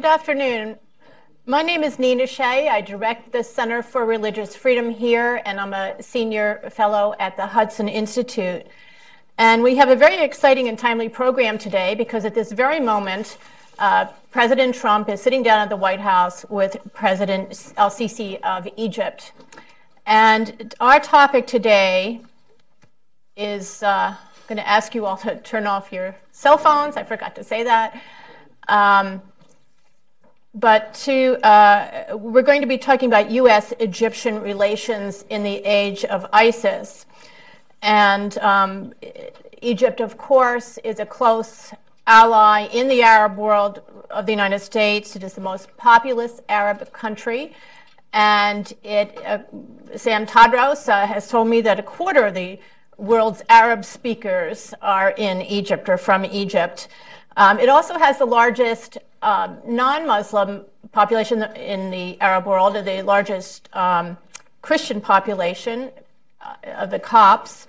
Good afternoon. My name is Nina Shea. I direct the Center for Religious Freedom here, and I'm a senior fellow at the Hudson Institute. And we have a very exciting and timely program today because at this very moment, uh, President Trump is sitting down at the White House with President El Sisi of Egypt. And our topic today is uh, going to ask you all to turn off your cell phones. I forgot to say that. Um, but to, uh, we're going to be talking about U.S. Egyptian relations in the age of ISIS. And um, Egypt, of course, is a close ally in the Arab world of the United States. It is the most populous Arab country. And it, uh, Sam Tadros uh, has told me that a quarter of the world's Arab speakers are in Egypt or from Egypt. Um, it also has the largest um, non Muslim population in the Arab world, the largest um, Christian population uh, of the Copts.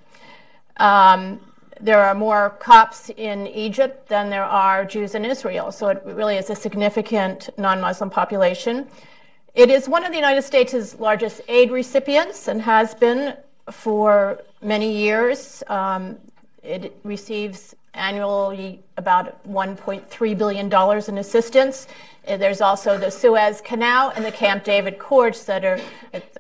Um, there are more Copts in Egypt than there are Jews in Israel, so it really is a significant non Muslim population. It is one of the United States' largest aid recipients and has been for many years. Um, it receives annually about $1.3 billion in assistance. Uh, there's also the Suez Canal and the Camp David Accords that are,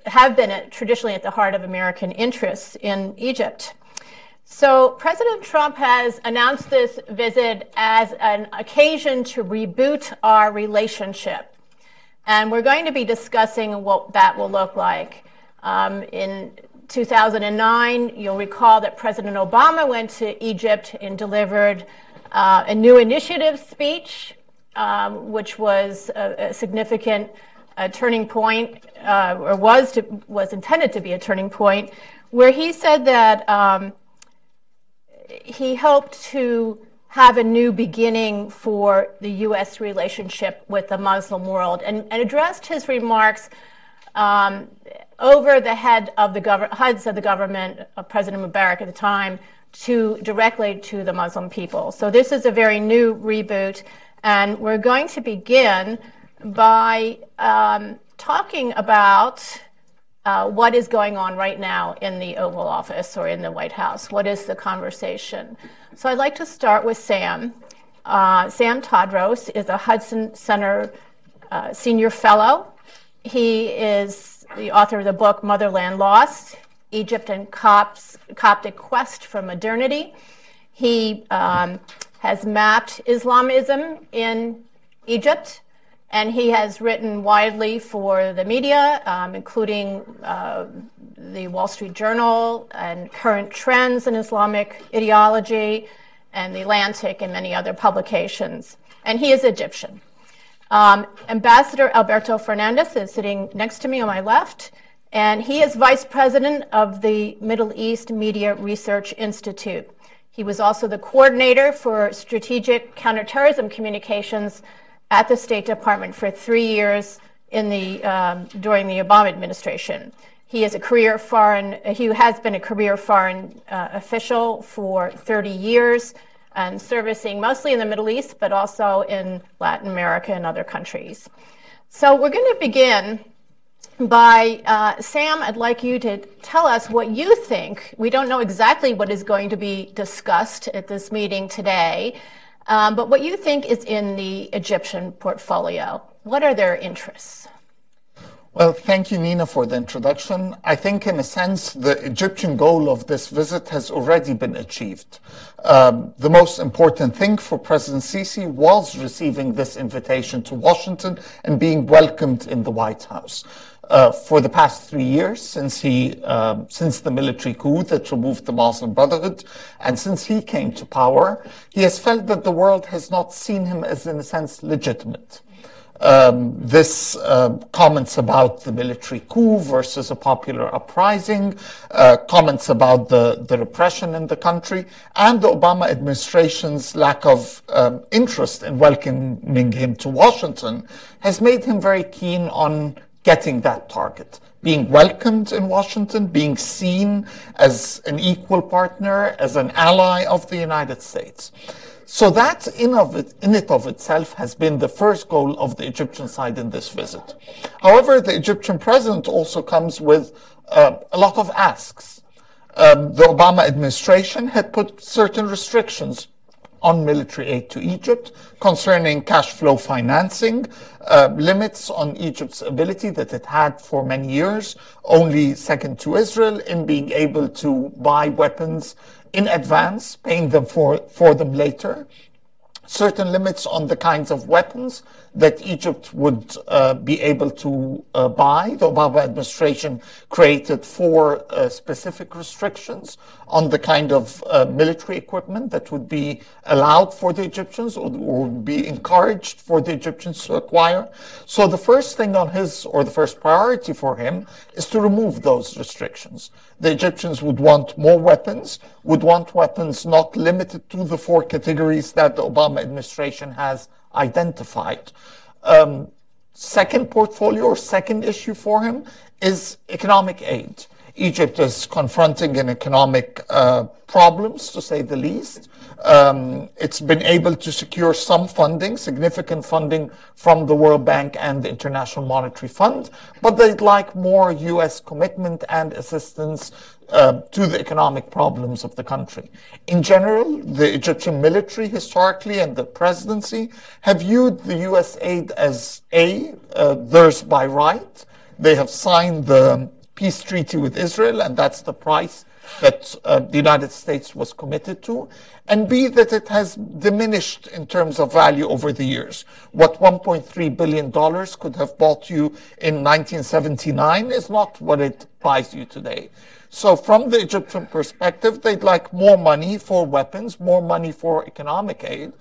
have been at, traditionally at the heart of American interests in Egypt. So, President Trump has announced this visit as an occasion to reboot our relationship. And we're going to be discussing what that will look like. Um, in 2009, you'll recall that President Obama went to Egypt and delivered uh, a new initiative speech, um, which was a, a significant uh, turning point, uh, or was to, was intended to be a turning point, where he said that um, he hoped to have a new beginning for the U.S. relationship with the Muslim world, and, and addressed his remarks um, over the head of the gov- heads of the government of President Mubarak at the time to directly to the Muslim people. So this is a very new reboot, and we're going to begin by um, talking about uh, what is going on right now in the Oval Office or in the White House. What is the conversation? So I'd like to start with Sam. Uh, Sam Tadros is a Hudson Center uh, Senior Fellow. He is the author of the book Motherland Lost Egypt and Coptic Quest for Modernity. He um, has mapped Islamism in Egypt, and he has written widely for the media, um, including uh, the Wall Street Journal and Current Trends in Islamic Ideology, and The Atlantic, and many other publications. And he is Egyptian. Um, Ambassador Alberto Fernandez is sitting next to me on my left, and he is vice president of the Middle East Media Research Institute. He was also the coordinator for strategic counterterrorism communications at the State Department for three years in the, um, during the Obama administration. He is a career foreign, he has been a career foreign uh, official for 30 years and servicing mostly in the Middle East, but also in Latin America and other countries. So we're going to begin by uh, Sam. I'd like you to tell us what you think. We don't know exactly what is going to be discussed at this meeting today, um, but what you think is in the Egyptian portfolio. What are their interests? Well, thank you, Nina, for the introduction. I think, in a sense, the Egyptian goal of this visit has already been achieved. Um, the most important thing for President Sisi was receiving this invitation to Washington and being welcomed in the White House. Uh, for the past three years, since he, um, since the military coup that removed the Muslim Brotherhood, and since he came to power, he has felt that the world has not seen him as, in a sense, legitimate um, this uh, comments about the military coup versus a popular uprising, uh, comments about the, the repression in the country, and the Obama administration's lack of um, interest in welcoming him to Washington has made him very keen on getting that target. Being welcomed in Washington, being seen as an equal partner, as an ally of the United States. So that in, of it, in it of itself has been the first goal of the Egyptian side in this visit. However, the Egyptian president also comes with uh, a lot of asks. Um, the Obama administration had put certain restrictions on military aid to Egypt, concerning cash flow financing, uh, limits on Egypt's ability that it had for many years, only second to Israel, in being able to buy weapons in advance, paying them for, for them later, certain limits on the kinds of weapons that Egypt would uh, be able to uh, buy. The Obama administration created four uh, specific restrictions on the kind of uh, military equipment that would be allowed for the Egyptians or, or would be encouraged for the Egyptians to acquire. So the first thing on his, or the first priority for him, is to remove those restrictions. The Egyptians would want more weapons, would want weapons not limited to the four categories that the Obama administration has identified. Um, second portfolio or second issue for him is economic aid. Egypt is confronting an economic uh, problems, to say the least. Um, it's been able to secure some funding, significant funding from the World Bank and the International Monetary Fund, but they'd like more U.S. commitment and assistance uh, to the economic problems of the country. In general, the Egyptian military historically and the presidency have viewed the U.S. aid as A, uh, theirs by right. They have signed the peace treaty with Israel, and that's the price that uh, the United States was committed to, and B, that it has diminished in terms of value over the years. What $1.3 billion could have bought you in 1979 is not what it buys you today. So from the Egyptian perspective, they'd like more money for weapons, more money for economic aid,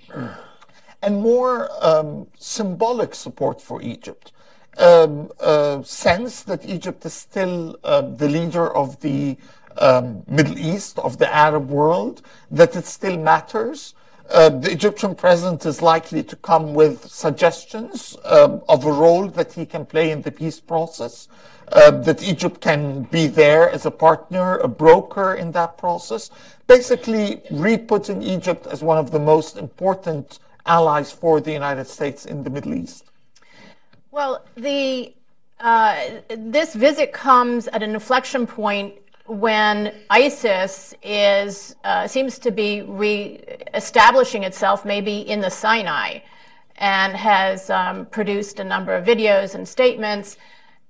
and more um, symbolic support for Egypt. Um, uh, sense that Egypt is still uh, the leader of the um, Middle East, of the Arab world, that it still matters. Uh, the Egyptian president is likely to come with suggestions um, of a role that he can play in the peace process uh, that Egypt can be there as a partner, a broker in that process, basically re-putting Egypt as one of the most important allies for the United States in the Middle East. Well, the uh, this visit comes at an inflection point when ISIS is uh, seems to be re-establishing itself, maybe in the Sinai, and has um, produced a number of videos and statements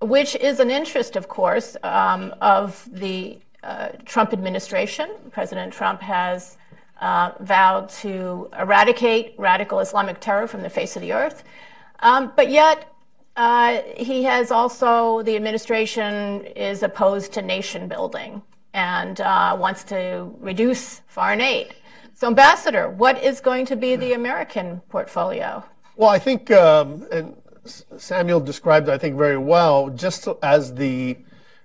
which is an interest, of course, um, of the uh, Trump administration. President Trump has uh, vowed to eradicate radical Islamic terror from the face of the earth. Um, but yet, uh, he has also, the administration is opposed to nation building and uh, wants to reduce foreign aid. So, Ambassador, what is going to be the American portfolio? Well, I think, um, and Samuel described, I think, very well. Just as the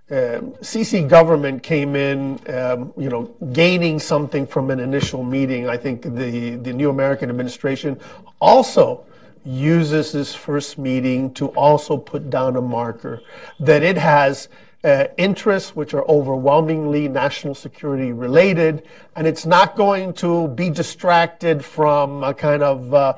uh, Sisi government came in, um, you know, gaining something from an initial meeting, I think the, the new American administration also uses this first meeting to also put down a marker that it has uh, interests which are overwhelmingly national security related, and it's not going to be distracted from a kind of uh,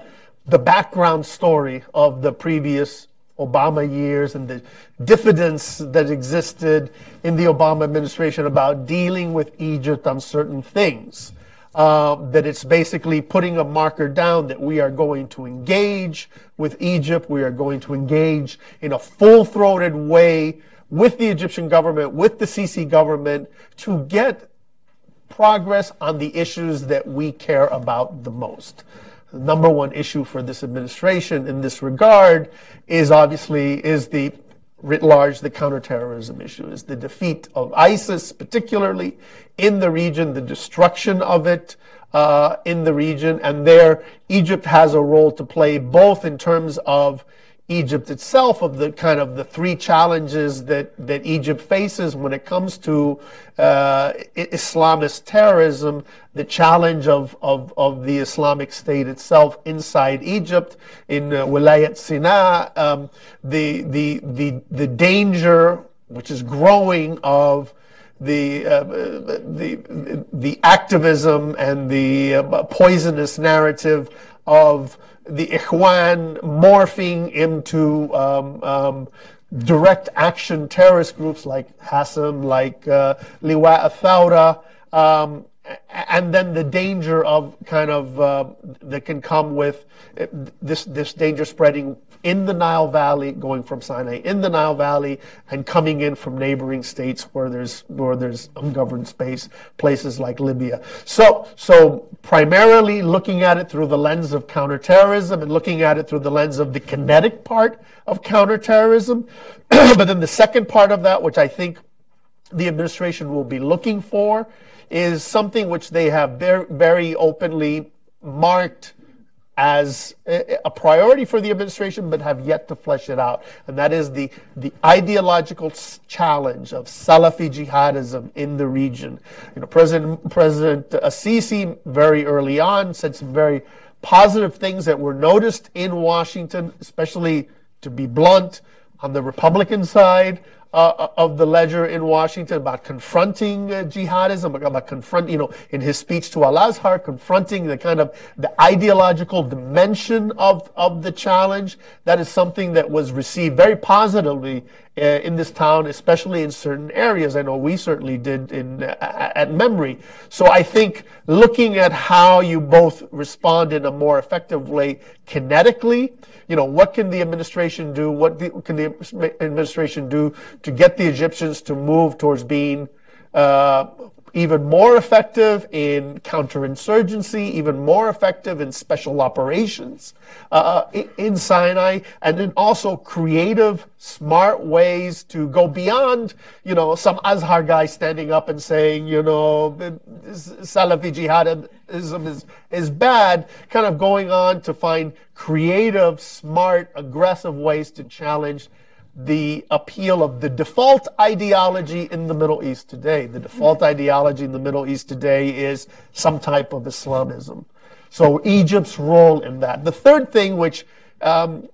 the background story of the previous Obama years and the diffidence that existed in the Obama administration about dealing with Egypt on certain things. Uh, that it's basically putting a marker down that we are going to engage with Egypt. We are going to engage in a full throated way with the Egyptian government, with the Sisi government to get progress on the issues that we care about the most the number one issue for this administration in this regard is obviously is the writ large the counterterrorism issue is the defeat of ISIS, particularly in the region, the destruction of it uh, in the region, and there Egypt has a role to play both in terms of Egypt itself of the kind of the three challenges that, that Egypt faces when it comes to uh, Islamist terrorism, the challenge of, of, of the Islamic State itself inside Egypt, in uh, Wilayat Sina, um, the, the, the, the danger which is growing of the, uh, the, the activism and the uh, poisonous narrative of the Ikhwan morphing into um, um, direct action terrorist groups like Hasm, like uh, Liwa al-Thawra, um, and then the danger of kind of uh, that can come with uh, this this danger spreading in the Nile Valley, going from Sinai in the Nile Valley, and coming in from neighboring states where there's where there's ungoverned space, places like Libya. So so primarily looking at it through the lens of counterterrorism and looking at it through the lens of the kinetic part of counterterrorism, but then the second part of that, which I think the administration will be looking for is something which they have very, very openly marked as a priority for the administration, but have yet to flesh it out. And that is the, the ideological challenge of Salafi jihadism in the region. You know, President, President Assisi very early on said some very positive things that were noticed in Washington, especially to be blunt, on the Republican side, uh, of the ledger in Washington about confronting uh, jihadism, about confront, you know, in his speech to Al-Azhar, confronting the kind of the ideological dimension of, of the challenge. That is something that was received very positively uh, in this town, especially in certain areas. I know we certainly did in uh, at MEMRI. So I think looking at how you both respond in a more effective way kinetically, you know, what can the administration do? What the, can the administration do to get the Egyptians to move towards being uh, even more effective in counterinsurgency, even more effective in special operations uh, in Sinai, and then also creative, smart ways to go beyond, you know, some Azhar guy standing up and saying, you know, Salafi jihadism is, is bad, kind of going on to find creative, smart, aggressive ways to challenge the appeal of the default ideology in the Middle East today. The default ideology in the Middle East today is some type of Islamism. So Egypt's role in that. The third thing, which um,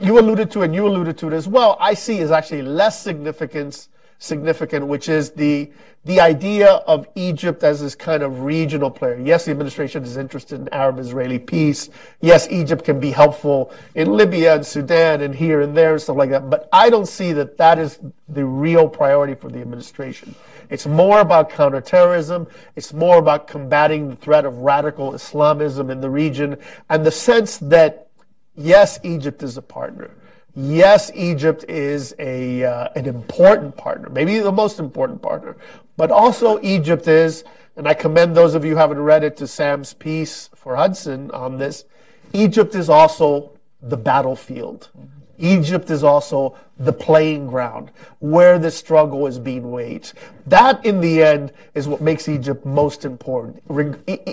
you alluded to and you alluded to it as well, I see is actually less significance significant, which is the the idea of Egypt as this kind of regional player. Yes, the administration is interested in Arab-Israeli peace. Yes, Egypt can be helpful in Libya and Sudan and here and there and stuff like that. But I don't see that that is the real priority for the administration. It's more about counterterrorism. It's more about combating the threat of radical Islamism in the region and the sense that, yes, Egypt is a partner yes, Egypt is a uh, an important partner, maybe the most important partner, but also Egypt is, and I commend those of you who haven't read it to Sam's piece for Hudson on this. Egypt is also the battlefield. Egypt is also the playing ground where the struggle is being waged. That, in the end, is what makes Egypt most important.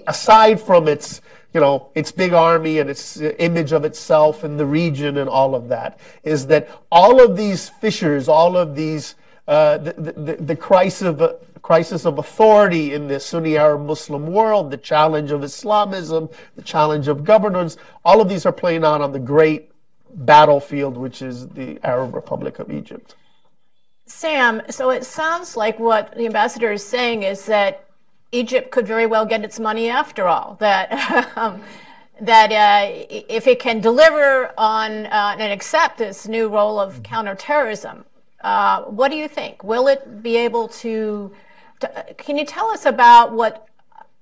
Aside from its, you know, its big army and its image of itself in the region and all of that, is that all of these fissures, all of these, uh, the, the, the crisis of, crisis of authority in the Sunni Arab Muslim world, the challenge of Islamism, the challenge of governance, all of these are playing out on the great battlefield, which is the Arab Republic of Egypt. Sam, so it sounds like what the ambassador is saying is that Egypt could very well get its money after all. That um, that uh, if it can deliver on uh, and accept this new role of counterterrorism, uh, what do you think? Will it be able to, to? Can you tell us about what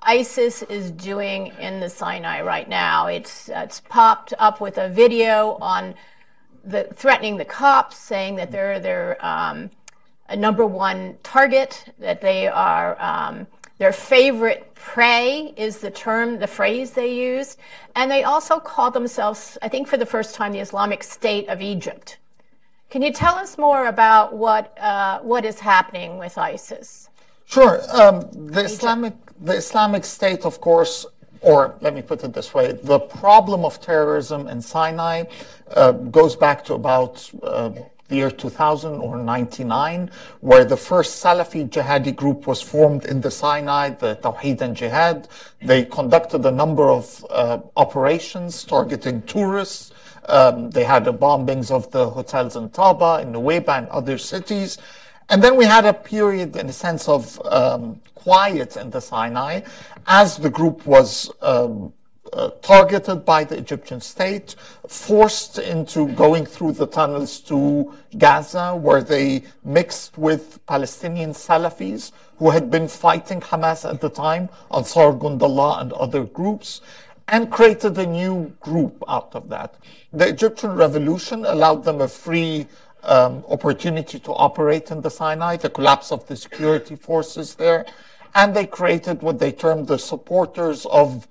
ISIS is doing in the Sinai right now. It's it's popped up with a video on the threatening the Copts, saying that they're their um, number one target, that they are um, their favorite prey is the term, the phrase they use, and they also call themselves, I think, for the first time, the Islamic State of Egypt. Can you tell us more about what uh, what is happening with ISIS? Sure. Um, the Islamic the Islamic State, of course, or let me put it this way, the problem of terrorism in Sinai uh, goes back to about uh, the year 2000 or 99, where the first Salafi jihadi group was formed in the Sinai, the Tawheed and Jihad. They conducted a number of uh, operations targeting tourists. Um, they had the bombings of the hotels in Taba, in Nuweiba, and other cities. And then we had a period, in a sense, of um, quiet in the Sinai as the group was um, uh, targeted by the Egyptian state, forced into going through the tunnels to Gaza, where they mixed with Palestinian Salafis who had been fighting Hamas at the time, Ansar Gundallah and other groups, and created a new group out of that. The Egyptian revolution allowed them a free um, opportunity to operate in the Sinai, the collapse of the security forces there, and they created what they termed the supporters of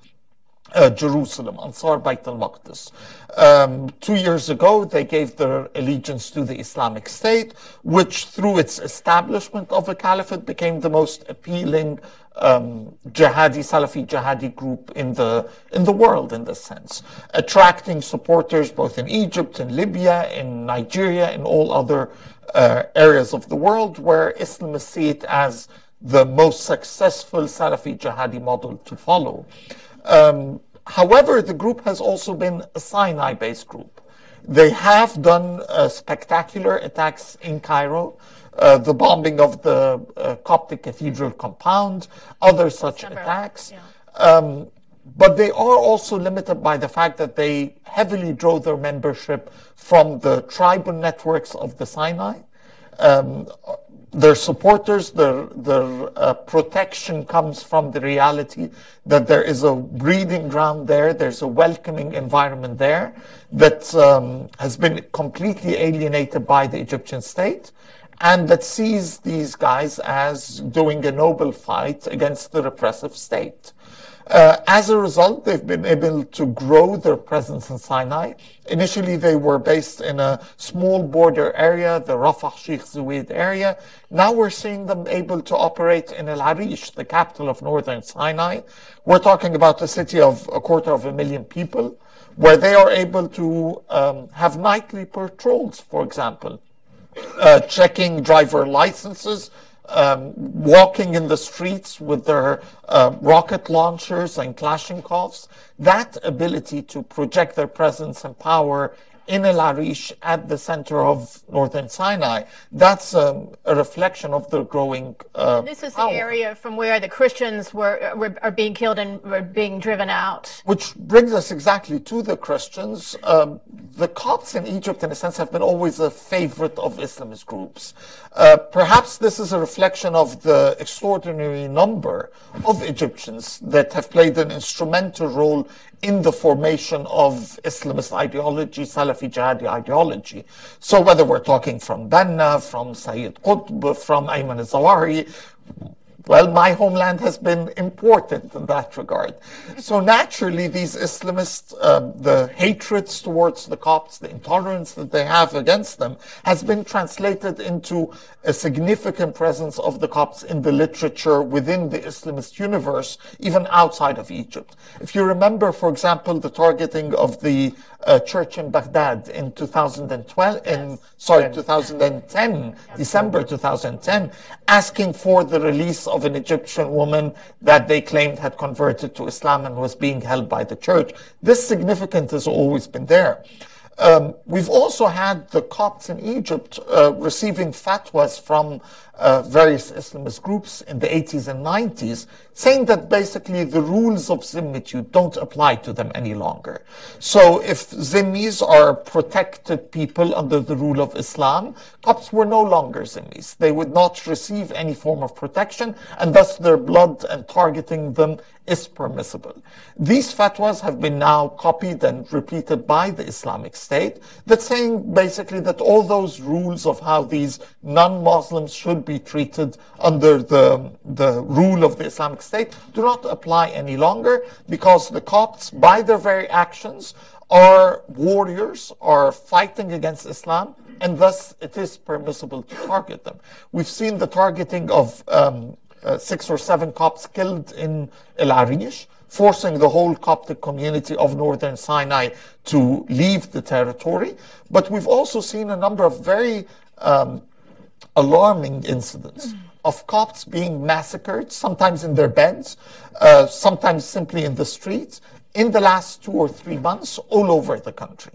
uh, Jerusalem, Ansar Bayt al-Maqdis. Um, two years ago, they gave their allegiance to the Islamic State, which through its establishment of a caliphate became the most appealing um, jihadi, Salafi jihadi group in the, in the world in this sense, attracting supporters both in Egypt, in Libya, in Nigeria, in all other uh, areas of the world where Islamists see it as the most successful Salafi jihadi model to follow. Um, however, the group has also been a Sinai based group. They have done uh, spectacular attacks in Cairo, uh, the bombing of the uh, Coptic Cathedral compound, other such December. attacks. Yeah. Um, but they are also limited by the fact that they heavily draw their membership from the tribal networks of the Sinai. Um, their supporters, their, their uh, protection comes from the reality that there is a breeding ground there, there's a welcoming environment there that um, has been completely alienated by the Egyptian state and that sees these guys as doing a noble fight against the repressive state. Uh, as a result, they've been able to grow their presence in Sinai. Initially, they were based in a small border area, the Rafah Sheikh Zuweid area. Now we're seeing them able to operate in El Arish, the capital of northern Sinai. We're talking about a city of a quarter of a million people, where they are able to um, have nightly patrols, for example, uh, checking driver licenses, um, walking in the streets with their uh, rocket launchers and Kalashnikovs, that ability to project their presence and power in El Arish at the center of northern Sinai. That's um, a reflection of the growing. Uh, this is power. the area from where the Christians were, were, are being killed and were being driven out. Which brings us exactly to the Christians. Um, the Copts in Egypt, in a sense, have been always a favorite of Islamist groups. Uh, perhaps this is a reflection of the extraordinary number of Egyptians that have played an instrumental role in the formation of Islamist ideology, Salafi Jihadi ideology. So whether we're talking from Banna, from Sayyid Qutb, from Ayman al-Zawahiri, well, my homeland has been important in that regard. So naturally, these Islamists, uh, the hatreds towards the Copts, the intolerance that they have against them, has been translated into a significant presence of the Copts in the literature within the Islamist universe, even outside of Egypt. If you remember, for example, the targeting of the uh, church in Baghdad in 2012, in, yes. sorry, 2010, December 2010, asking for the release of an Egyptian woman that they claimed had converted to Islam and was being held by the church. This significance has always been there. Um, we've also had the Copts in Egypt uh, receiving fatwas from uh, various Islamist groups in the 80s and 90s, saying that basically the rules of Zimmitude don't apply to them any longer. So if Zimmis are protected people under the rule of Islam, Copts were no longer Zimmis. They would not receive any form of protection, and thus their blood and targeting them is permissible. These fatwas have been now copied and repeated by the Islamic State that's saying basically that all those rules of how these non-Muslims should be treated under the, the rule of the Islamic State do not apply any longer because the Copts, by their very actions, are warriors, are fighting against Islam, and thus it is permissible to target them. We've seen the targeting of um, uh, six or seven Copts killed in El Arish, forcing the whole Coptic community of northern Sinai to leave the territory. But we've also seen a number of very um, alarming incidents of Copts being massacred, sometimes in their beds, uh, sometimes simply in the streets, in the last two or three months all over the country.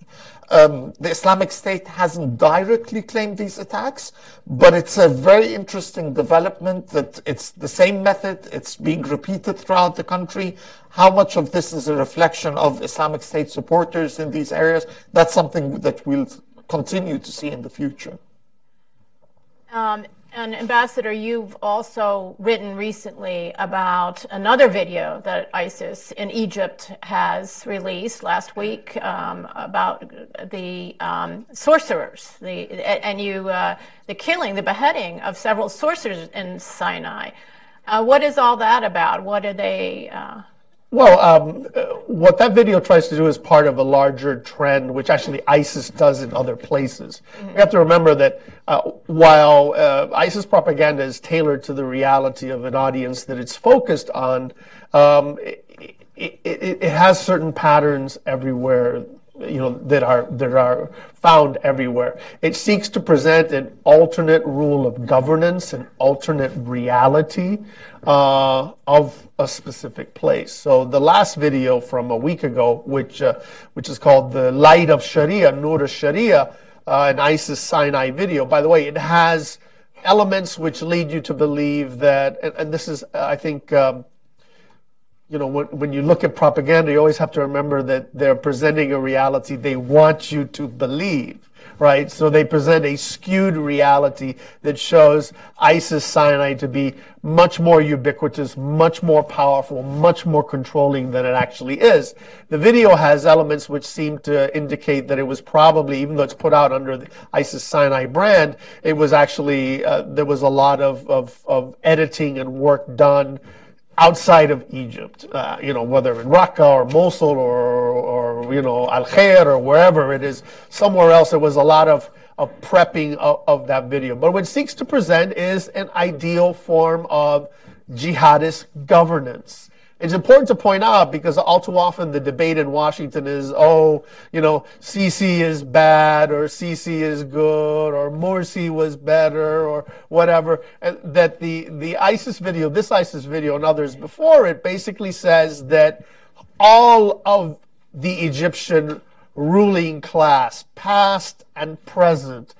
Um, the Islamic State hasn't directly claimed these attacks, but it's a very interesting development that it's the same method, it's being repeated throughout the country. How much of this is a reflection of Islamic State supporters in these areas? That's something that we'll continue to see in the future. Um, and Ambassador, you've also written recently about another video that ISIS in Egypt has released last week um, about the um, sorcerers, the and you uh, the killing, the beheading of several sorcerers in Sinai. Uh, what is all that about? What are they? Uh, well, um, what that video tries to do is part of a larger trend, which actually ISIS does in other places. Mm-hmm. We have to remember that uh, while uh, ISIS propaganda is tailored to the reality of an audience that it's focused on, um, it, it, it, it has certain patterns everywhere you know that are that are found everywhere. It seeks to present an alternate rule of governance, an alternate reality uh, of a specific place. So the last video from a week ago, which uh, which is called "The Light of Sharia," Nur Sharia, uh, an ISIS Sinai video. By the way, it has elements which lead you to believe that, and, and this is, I think. Um, you know, when, when you look at propaganda, you always have to remember that they're presenting a reality they want you to believe, right? So they present a skewed reality that shows ISIS Sinai to be much more ubiquitous, much more powerful, much more controlling than it actually is. The video has elements which seem to indicate that it was probably, even though it's put out under the ISIS Sinai brand, it was actually, uh, there was a lot of, of, of editing and work done outside of Egypt, uh, you know, whether in Raqqa or Mosul or, or, you know, Al Khair or wherever it is, somewhere else, there was a lot of, of prepping of, of that video. But what it seeks to present is an ideal form of jihadist governance. It's important to point out because all too often the debate in Washington is, oh, you know, Sisi is bad or Sisi is good or Morsi was better or whatever. And that the, the ISIS video, this ISIS video and others before it basically says that all of the Egyptian ruling class, past and present,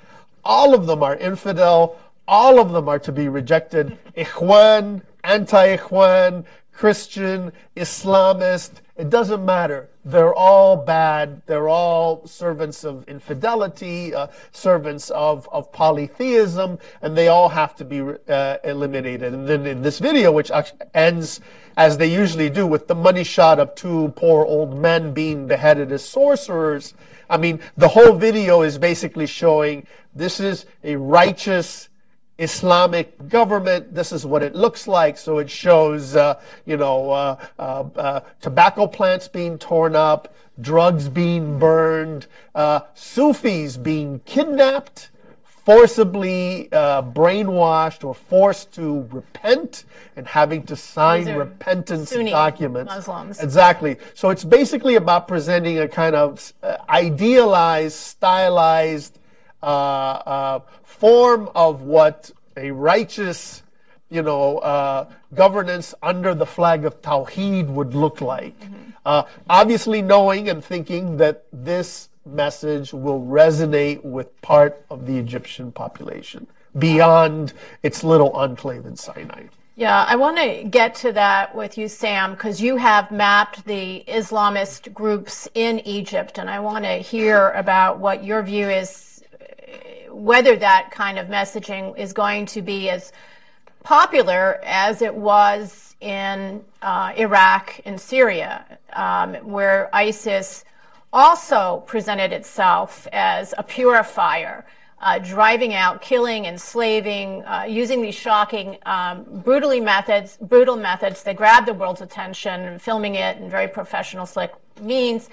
all of them are infidel, all of them are to be rejected. Ikhwan, anti-Ikhwan, Christian, Islamist, it doesn't matter. They're all bad. They're all servants of infidelity, uh, servants of, of polytheism, and they all have to be uh, eliminated. And then in this video, which ends as they usually do with the money shot of two poor old men being beheaded as sorcerers, I mean, the whole video is basically showing this is a righteous, Islamic government. This is what it looks like. So it shows, uh, you know, uh, uh, uh tobacco plants being torn up, drugs being burned, uh, Sufis being kidnapped, forcibly uh, brainwashed or forced to repent and having to sign repentance Sunni documents. Muslims. Exactly. So it's basically about presenting a kind of idealized, stylized, form of what a righteous, you know, uh, governance under the flag of Tawheed would look like. Mm-hmm. Uh, obviously, knowing and thinking that this message will resonate with part of the Egyptian population beyond its little enclave in Sinai. Yeah, I want to get to that with you, Sam, because you have mapped the Islamist groups in Egypt, and I want to hear about what your view is whether that kind of messaging is going to be as popular as it was in uh, Iraq and Syria, um, where ISIS also presented itself as a purifier, uh, driving out, killing, enslaving, uh, using these shocking, um, brutally methods, brutal methods that grab the world's attention, filming it in very professional, slick means,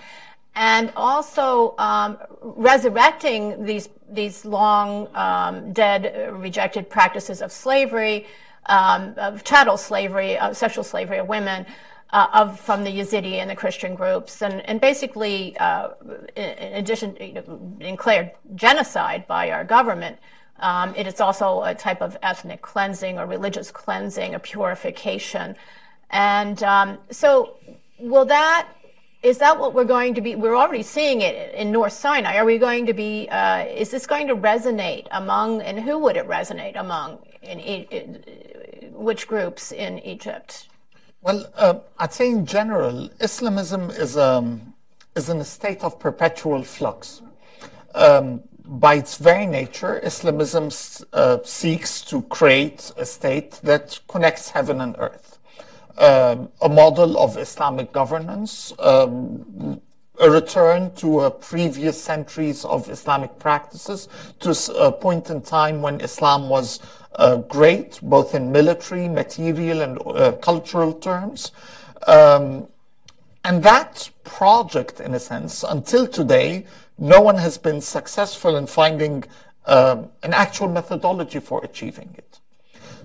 and also um, resurrecting these these long um, dead, rejected practices of slavery, um, of chattel slavery, of sexual slavery of women. Uh, of from the Yazidi and the Christian groups, and and basically, uh, in, addition, you know, declared genocide by our government. Um, it is also a type of ethnic cleansing or religious cleansing, a purification, and um, so will that is that what we're going to be? We're already seeing it in North Sinai. Are we going to be? Uh, is this going to resonate among? And who would it resonate among? In, in which groups in Egypt? Well, uh, I'd say in general, Islamism is um, is in a state of perpetual flux. Um, by its very nature, Islamism uh, seeks to create a state that connects heaven and earth um, a model of Islamic governance, um, a return to uh, previous centuries of Islamic practices, to a point in time when Islam was uh, great, both in military, material, and uh, cultural terms. Um, and that project, in a sense, until today, no one has been successful in finding um, an actual methodology for achieving it.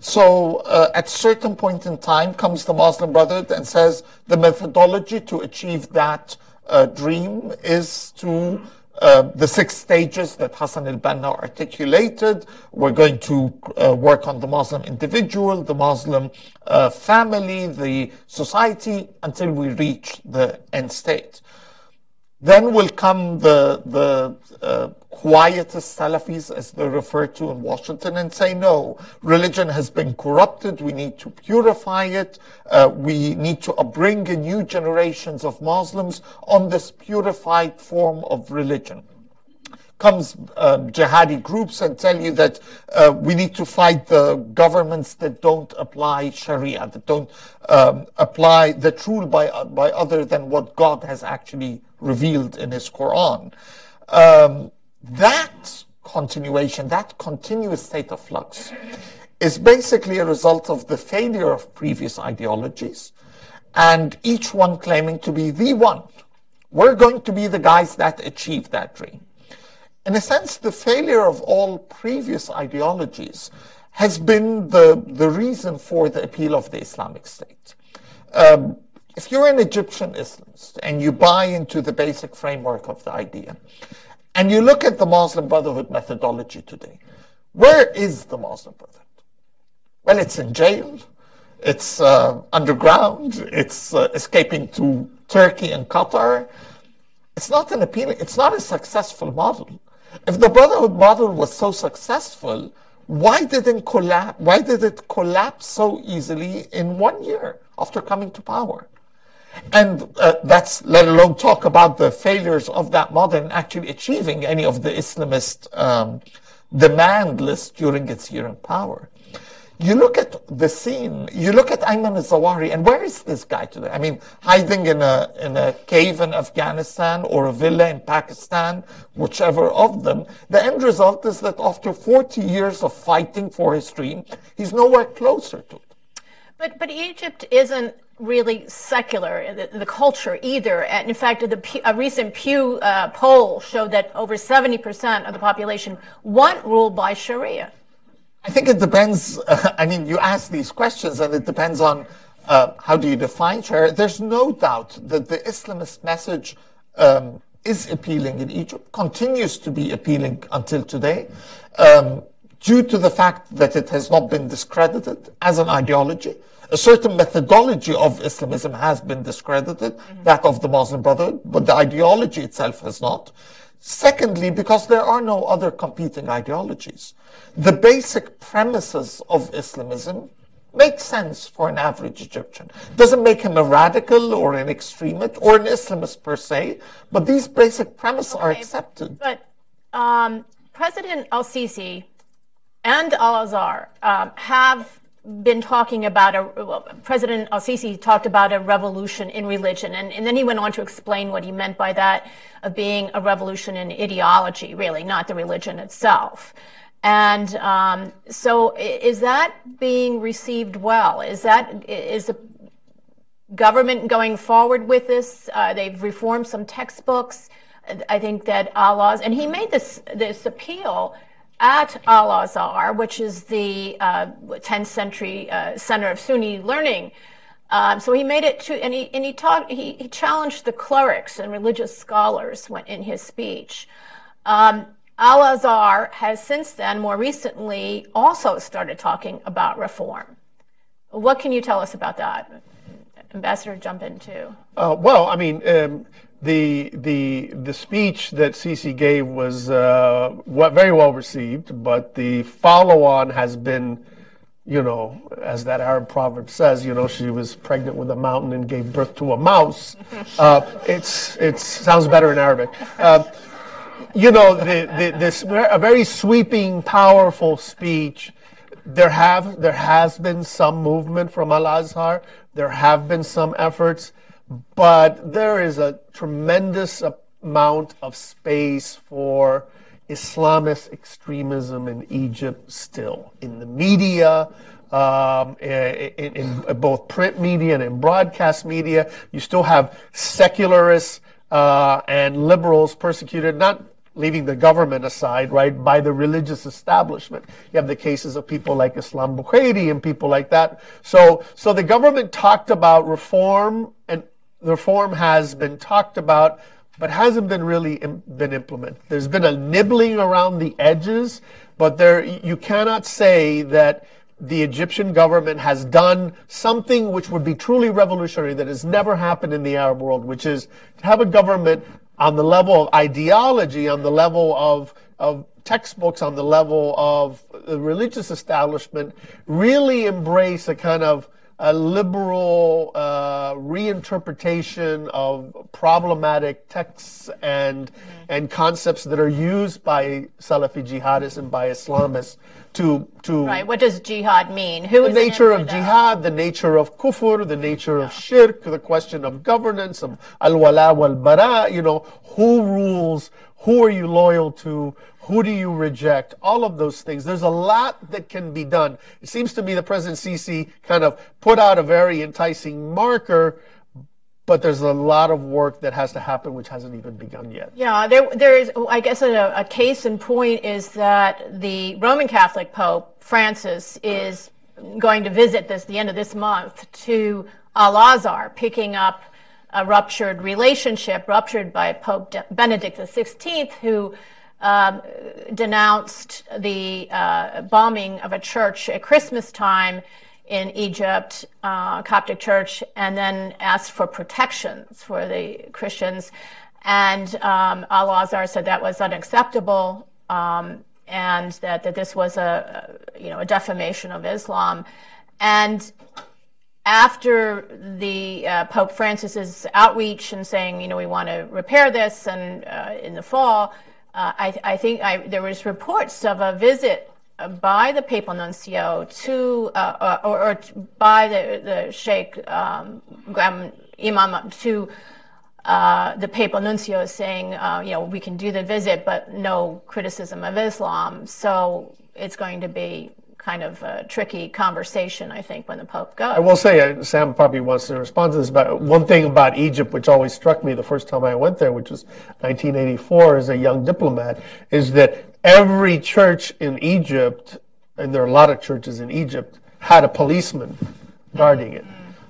So uh, at certain point in time comes the Muslim Brotherhood and says the methodology to achieve that uh, dream is to uh, the six stages that Hassan al-Banna articulated. We're going to uh, work on the Muslim individual, the Muslim uh, family, the society, until we reach the end state. Then will come the, the uh, Salafis, as they're referred to in Washington, and say, no, religion has been corrupted. We need to purify it. Uh, we need to bring in new generations of Muslims on this purified form of religion comes uh, jihadi groups and tell you that uh, we need to fight the governments that don't apply Sharia, that don't um, apply, that rule by, by other than what God has actually revealed in His Quran. Um, that continuation, that continuous state of flux, is basically a result of the failure of previous ideologies, and each one claiming to be the one. We're going to be the guys that achieve that dream in a sense, the failure of all previous ideologies has been the, the reason for the appeal of the Islamic State. Um, if you're an Egyptian Islamist and you buy into the basic framework of the idea, and you look at the Muslim Brotherhood methodology today, where is the Muslim Brotherhood? Well, it's in jail, it's uh, underground, it's uh, escaping to Turkey and Qatar. It's not an appealing, it's not a successful model. If the Brotherhood model was so successful, why did it collapse? Why did it collapse so easily in one year after coming to power? And uh, that's let alone talk about the failures of that model in actually achieving any of the Islamist um, demand list during its year in power. You look at the scene, you look at Ayman al-Zawahiri, and where is this guy today? I mean, hiding in a, in a cave in Afghanistan or a villa in Pakistan, whichever of them. The end result is that after 40 years of fighting for his dream, he's nowhere closer to it. But, but Egypt isn't really secular, the, the culture either. And in fact, the, a recent Pew uh, poll showed that over 70% of the population want rule by Sharia. I think it depends. Uh, I mean, you ask these questions, and it depends on uh, how do you define Sharia. There's no doubt that the Islamist message um, is appealing in Egypt, continues to be appealing until today, um, due to the fact that it has not been discredited as an ideology. A certain methodology of Islamism has been discredited, mm-hmm. that of the Muslim Brotherhood, but the ideology itself has not. Secondly, because there are no other competing ideologies. The basic premises of Islamism make sense for an average Egyptian. Doesn't make him a radical or an extremist or an Islamist per se, but these basic premises okay, are accepted. But um, President Al Sisi and Al Azhar um, have been talking about a well, President Al Sisi talked about a revolution in religion, and, and then he went on to explain what he meant by that of being a revolution in ideology, really, not the religion itself. And um, so, is that being received well? Is that is the government going forward with this? Uh, they've reformed some textbooks. I think that Allah's and he made this this appeal at Al Azhar, which is the uh, 10th century uh, center of Sunni learning. Um, so he made it to, and he and he talked. He, he challenged the clerics and religious scholars when, in his speech. Um, Al Azhar has since then, more recently, also started talking about reform. What can you tell us about that? Ambassador jump in too. Uh, well, I mean, um, the the the speech that Sisi gave was uh, very well received, but the follow-on has been, you know, as that Arab proverb says, you know, she was pregnant with a mountain and gave birth to a mouse. Uh, it's it sounds better in Arabic. Uh, you know, the, the, this a very sweeping, powerful speech. There have there has been some movement from Al Azhar. There have been some efforts but there is a tremendous amount of space for Islamist extremism in Egypt still in the media. Um, in, in, in, both print media and in broadcast media, you still have secularists uh, and liberals persecuted, not leaving the government aside, right, by the religious establishment. You have the cases of people like Islam Bukhari and people like that. So, so the government talked about reform and reform has been talked about, but hasn't been really Im- been implemented. There's been a nibbling around the edges, but there you cannot say that the Egyptian government has done something which would be truly revolutionary that has never happened in the Arab world, which is to have a government on the level of ideology, on the level of, of textbooks, on the level of the religious establishment, really embrace a kind of a liberal uh, reinterpretation of problematic texts and mm-hmm. and concepts that are used by Salafi jihadists and by Islamists to to right. What does jihad mean? Who the nature of jihad, the nature of kufr, the nature yeah. of shirk, the question of governance, of al wala wal bara. You know, who rules? Who are you loyal to? Who do you reject? All of those things. There's a lot that can be done. It seems to me the President Sisi kind of put out a very enticing marker, but there's a lot of work that has to happen which hasn't even begun yet. Yeah, there, there is, I guess, a, a case in point is that the Roman Catholic Pope Francis is going to visit this the end of this month to Al Azhar, picking up a ruptured relationship, ruptured by Pope Benedict XVI, who um, denounced the uh, bombing of a church at Christmas time in Egypt, uh, Coptic church, and then asked for protections for the Christians. And um, Al Azhar said that was unacceptable, um, and that, that this was a, you know a defamation of Islam. And after the uh, Pope Francis's outreach and saying, you know, we want to repair this, and uh, in the fall, uh, I, I, think I, there was reports of a visit by the papal nuncio to, uh, or, or, by the, the Sheikh um, Imam to uh, the papal nuncio saying, uh, you know, we can do the visit, but no criticism of Islam. So it's going to be kind of a tricky conversation, I think, when the Pope goes. I will say, uh, Sam probably wants to respond to this, but one thing about Egypt, which always struck me the first time I went there, which was 1984 as a young diplomat, is that every church in Egypt, and there are a lot of churches in Egypt, had a policeman guarding it.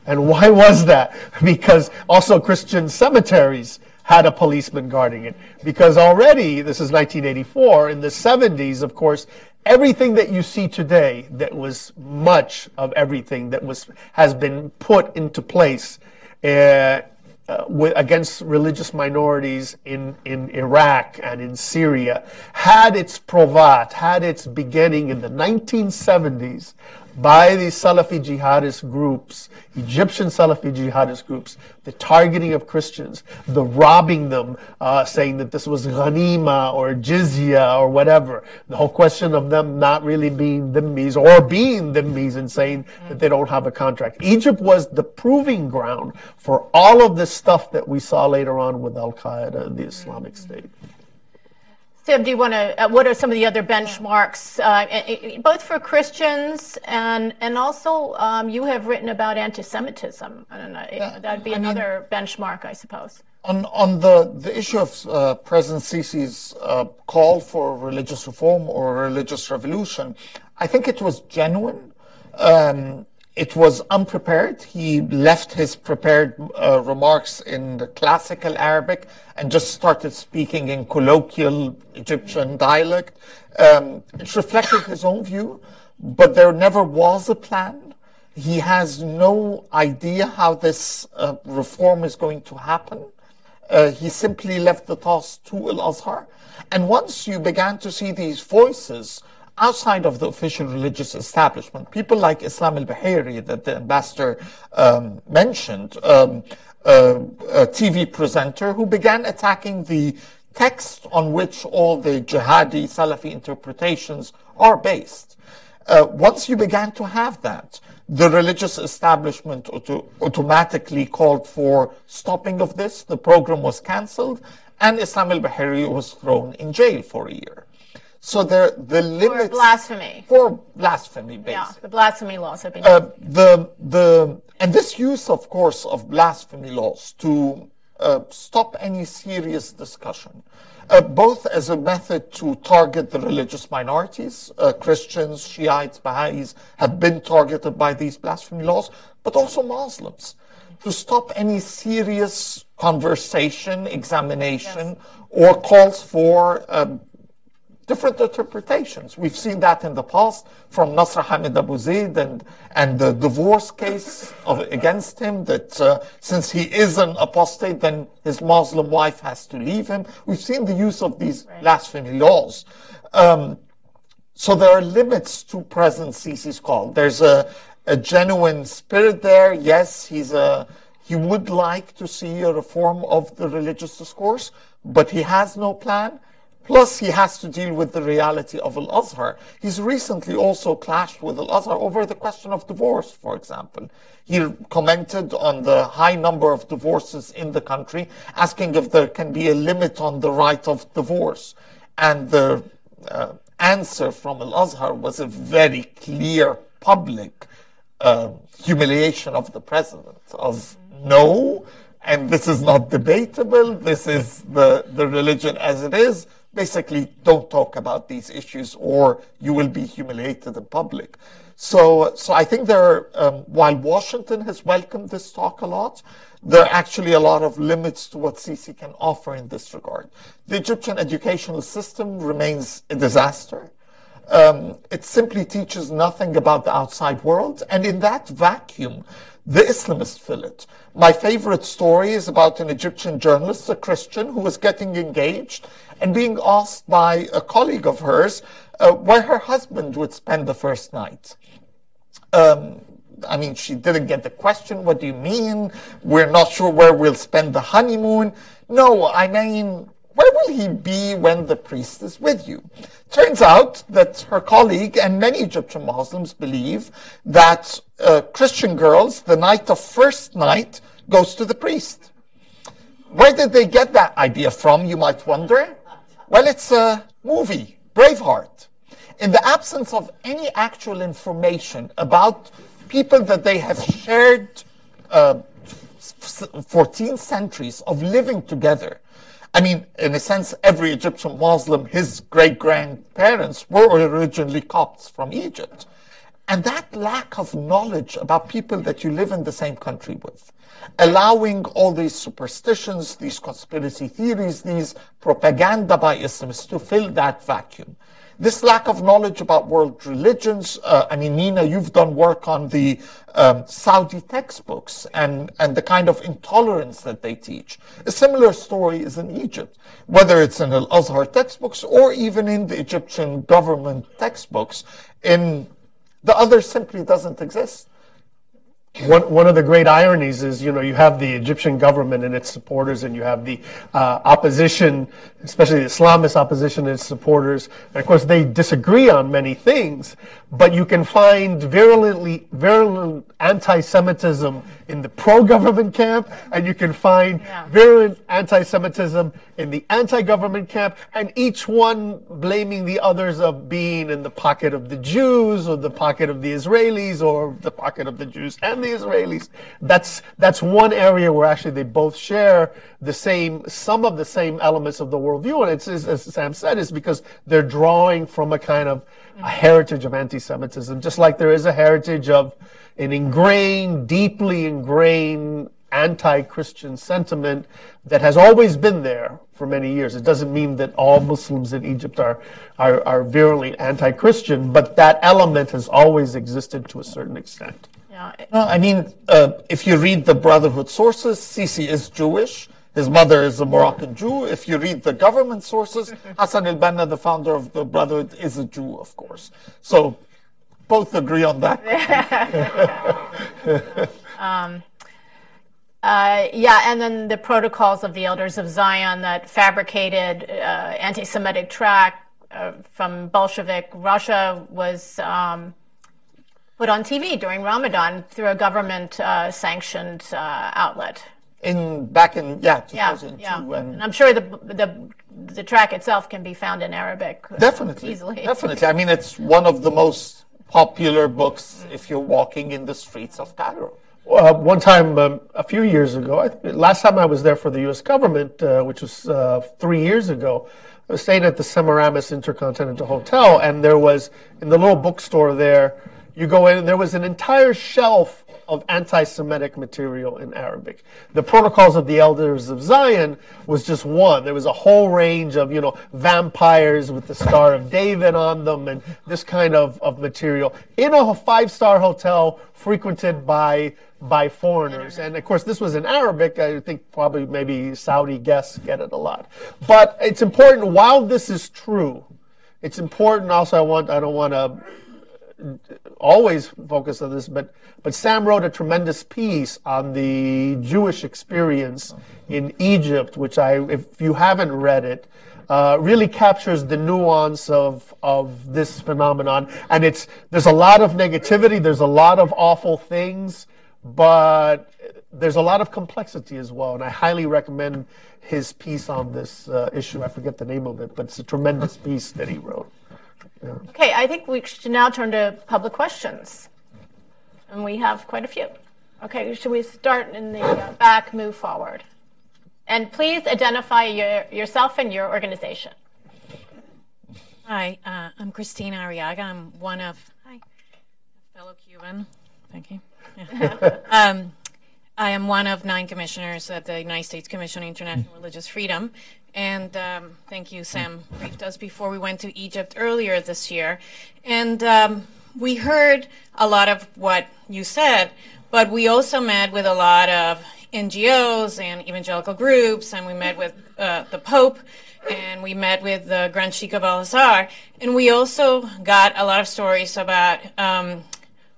And why was that? Because also Christian cemeteries had a policeman guarding it. Because already, this is 1984, in the 70s, of course, everything that you see today that was much of everything that was has been put into place uh, uh, with, against religious minorities in, in Iraq and in Syria had its provat, had its beginning in the 1970s by these Salafi jihadist groups, Egyptian Salafi jihadist groups, the targeting of Christians, the robbing them, uh, saying that this was ghanima or jizya or whatever. The whole question of them not really being dhimmis or being dhimmis and saying that they don't have a contract. Egypt was the proving ground for all of this stuff that we saw later on with Al Qaeda and the Islamic State. Tim, do you want to? Uh, what are some of the other benchmarks, uh, both for Christians and and also um, you have written about anti-Semitism. I don't know. Yeah, that'd be I another mean, benchmark, I suppose. On on the the issue of uh, President Sisi's uh, call for religious reform or religious revolution, I think it was genuine. Um, it was unprepared. He left his prepared uh, remarks in the classical Arabic and just started speaking in colloquial Egyptian dialect. Um, it reflected his own view, but there never was a plan. He has no idea how this uh, reform is going to happen. Uh, he simply left the task to Al Azhar. And once you began to see these voices outside of the official religious establishment, people like Islam al Bahiri, that the ambassador um, mentioned, um, uh, a TV presenter who began attacking the text on which all the jihadi Salafi interpretations are based. Uh, once you began to have that, the religious establishment auto- automatically called for stopping of this. The program was cancelled, and Islam al Bahiri was thrown in jail for a year. So there, the limits for blasphemy. For blasphemy, basically. Yeah, the blasphemy laws have been. Uh, the the and this use, of course, of blasphemy laws to uh, stop any serious discussion, uh, both as a method to target the religious minorities, uh, Christians, Shiites, Baha'is have been targeted by these blasphemy laws, but also Muslims, to stop any serious conversation, examination, yes. or calls for um, different interpretations. We've seen that in the past from Nasr Hamid Abu Zaid and, and the divorce case of, against him that uh, since he is an apostate, then his Muslim wife has to leave him. We've seen the use of these right. blasphemy laws. Um, so there are limits to President Sisi's call. There's a, a genuine spirit there. Yes, he's a, he would like to see a reform of the religious discourse, but he has no plan Plus, he has to deal with the reality of Al Azhar. He's recently also clashed with Al Azhar over the question of divorce, for example. He commented on the high number of divorces in the country, asking if there can be a limit on the right of divorce. And the uh, answer from Al Azhar was a very clear public uh, humiliation of the president of no, and this is not debatable. This is the, the religion as it is basically don't talk about these issues or you will be humiliated in public. So, so I think there are, um, while Washington has welcomed this talk a lot, there are actually a lot of limits to what Sisi can offer in this regard. The Egyptian educational system remains a disaster. Um, it simply teaches nothing about the outside world. And in that vacuum, the Islamists fill it. My favorite story is about an Egyptian journalist, a Christian, who was getting engaged and being asked by a colleague of hers uh, where her husband would spend the first night. Um, I mean, she didn't get the question. What do you mean? We're not sure where we'll spend the honeymoon. No, I mean, where will he be when the priest is with you? Turns out that her colleague and many Egyptian Muslims believe that uh, Christian girls, the night of first night, goes to the priest. Where did they get that idea from, you might wonder? Well, it's a movie, Braveheart. In the absence of any actual information about people that they have shared uh, 14 centuries of living together, I mean, in a sense, every Egyptian Muslim, his great grandparents were originally Copts from Egypt. And that lack of knowledge about people that you live in the same country with, allowing all these superstitions, these conspiracy theories, these propaganda by Islamists to fill that vacuum. This lack of knowledge about world religions, uh, I mean, Nina, you've done work on the um, Saudi textbooks and, and the kind of intolerance that they teach. A similar story is in Egypt, whether it's in Al Azhar textbooks or even in the Egyptian government textbooks. In the other simply doesn't exist. One, one of the great ironies is, you know, you have the Egyptian government and its supporters, and you have the uh, opposition, especially the Islamist opposition and its supporters. And of course, they disagree on many things, but you can find virulently, virulent anti-Semitism in the pro-government camp, and you can find yeah. virulent anti-Semitism in the anti-government camp, and each one blaming the others of being in the pocket of the Jews, or the pocket of the Israelis, or the pocket of the Jews and the Israelis. That's that's one area where actually they both share the same, some of the same elements of the worldview, and it's as Sam said, is because they're drawing from a kind of a heritage of anti-Semitism, just like there is a heritage of an ingrained, deeply ingrained anti-Christian sentiment that has always been there for many years. It doesn't mean that all Muslims in Egypt are, are, are virulently anti-Christian, but that element has always existed to a certain extent. Yeah. No, I mean, uh, if you read the Brotherhood sources, Sisi is Jewish. His mother is a Moroccan Jew. If you read the government sources, Hassan al-Banna, the founder of the Brotherhood, is a Jew, of course. So both agree on that. um, uh, yeah, and then the protocols of the Elders of Zion that fabricated uh, anti-Semitic tract uh, from Bolshevik Russia was um, put on TV during Ramadan through a government-sanctioned uh, uh, outlet. In back in yeah 2002, yeah, yeah. And, and I'm sure the the the track itself can be found in Arabic definitely easily. Definitely, I mean it's one of the most popular books if you're walking in the streets of Cairo. Uh, one time, um, a few years ago, I, last time I was there for the U.S. government, uh, which was uh, three years ago, I was staying at the Semiramis Intercontinental Hotel, and there was in the little bookstore there. You go in, and there was an entire shelf of anti-Semitic material in Arabic. The Protocols of the Elders of Zion was just one. There was a whole range of, you know, vampires with the Star of David on them and this kind of, of material in a five-star hotel frequented by by foreigners. And of course, this was in Arabic. I think probably maybe Saudi guests get it a lot. But it's important, while this is true, it's important also, I want, I don't want to always focus on this, but but Sam wrote a tremendous piece on the Jewish experience in Egypt, which I, if you haven't read it, uh, really captures the nuance of of this phenomenon. And it's there's a lot of negativity, there's a lot of awful things, but there's a lot of complexity as well. And I highly recommend his piece on this uh, issue. I forget the name of it, but it's a tremendous piece that he wrote. Yeah. Okay, I think we should now turn to public questions. And we have quite a few. Okay, should we start in the uh, back, move forward? And please identify your, yourself and your organization. Hi, uh, I'm Kristina Arriaga. I'm one of, hi, fellow Cuban. Thank you. Yeah. um, I am one of nine commissioners at the United States Commission on International Religious Freedom. And um, thank you, Sam. Briefed us before. We went to Egypt earlier this year. And um, we heard a lot of what you said, but we also met with a lot of NGOs and evangelical groups, and we met with uh, the Pope, and we met with the Grand Sheikh of Al Azhar, and we also got a lot of stories about, um,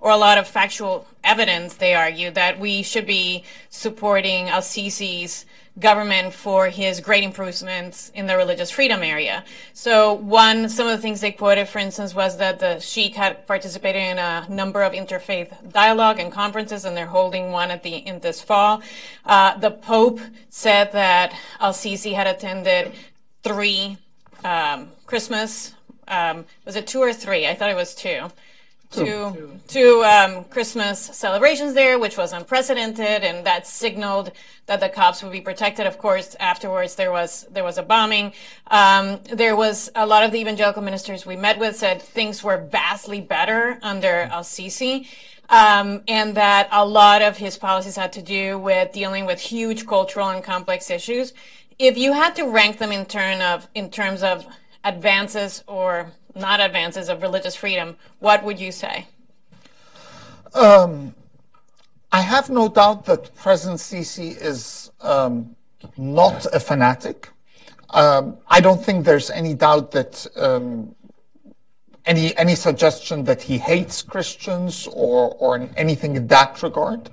or a lot of factual evidence, they argue, that we should be supporting Al Sisi's government for his great improvements in the religious freedom area. So one, some of the things they quoted, for instance, was that the Sheikh had participated in a number of interfaith dialogue and conferences, and they're holding one at the in this fall. Uh, the Pope said that Al Sisi had attended three um, Christmas. Um, was it two or three? I thought it was two to to um, Christmas celebrations there, which was unprecedented, and that signaled that the Copts would be protected. Of course, afterwards there was there was a bombing. Um, there was a lot of the evangelical ministers we met with said things were vastly better under Al Sisi. Um, and that a lot of his policies had to do with dealing with huge cultural and complex issues. If you had to rank them in turn of in terms of advances or not advances of religious freedom, what would you say? Um, I have no doubt that President Sisi is um, not a fanatic. Um, I don't think there's any doubt that um, any any suggestion that he hates Christians or or anything in that regard.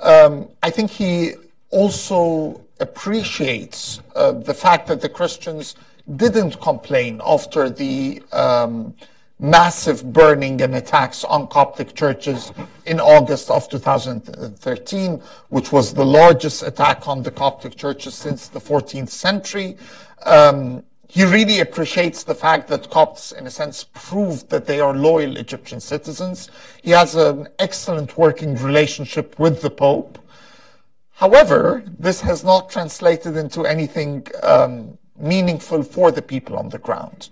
Um, I think he also appreciates uh, the fact that the Christians didn't complain after the um, massive burning and attacks on Coptic churches in August of 2013, which was the largest attack on the Coptic churches since the 14th century. Um, he really appreciates the fact that Copts, in a sense, proved that they are loyal Egyptian citizens. He has an excellent working relationship with the Pope. However, this has not translated into anything um, meaningful for the people on the ground.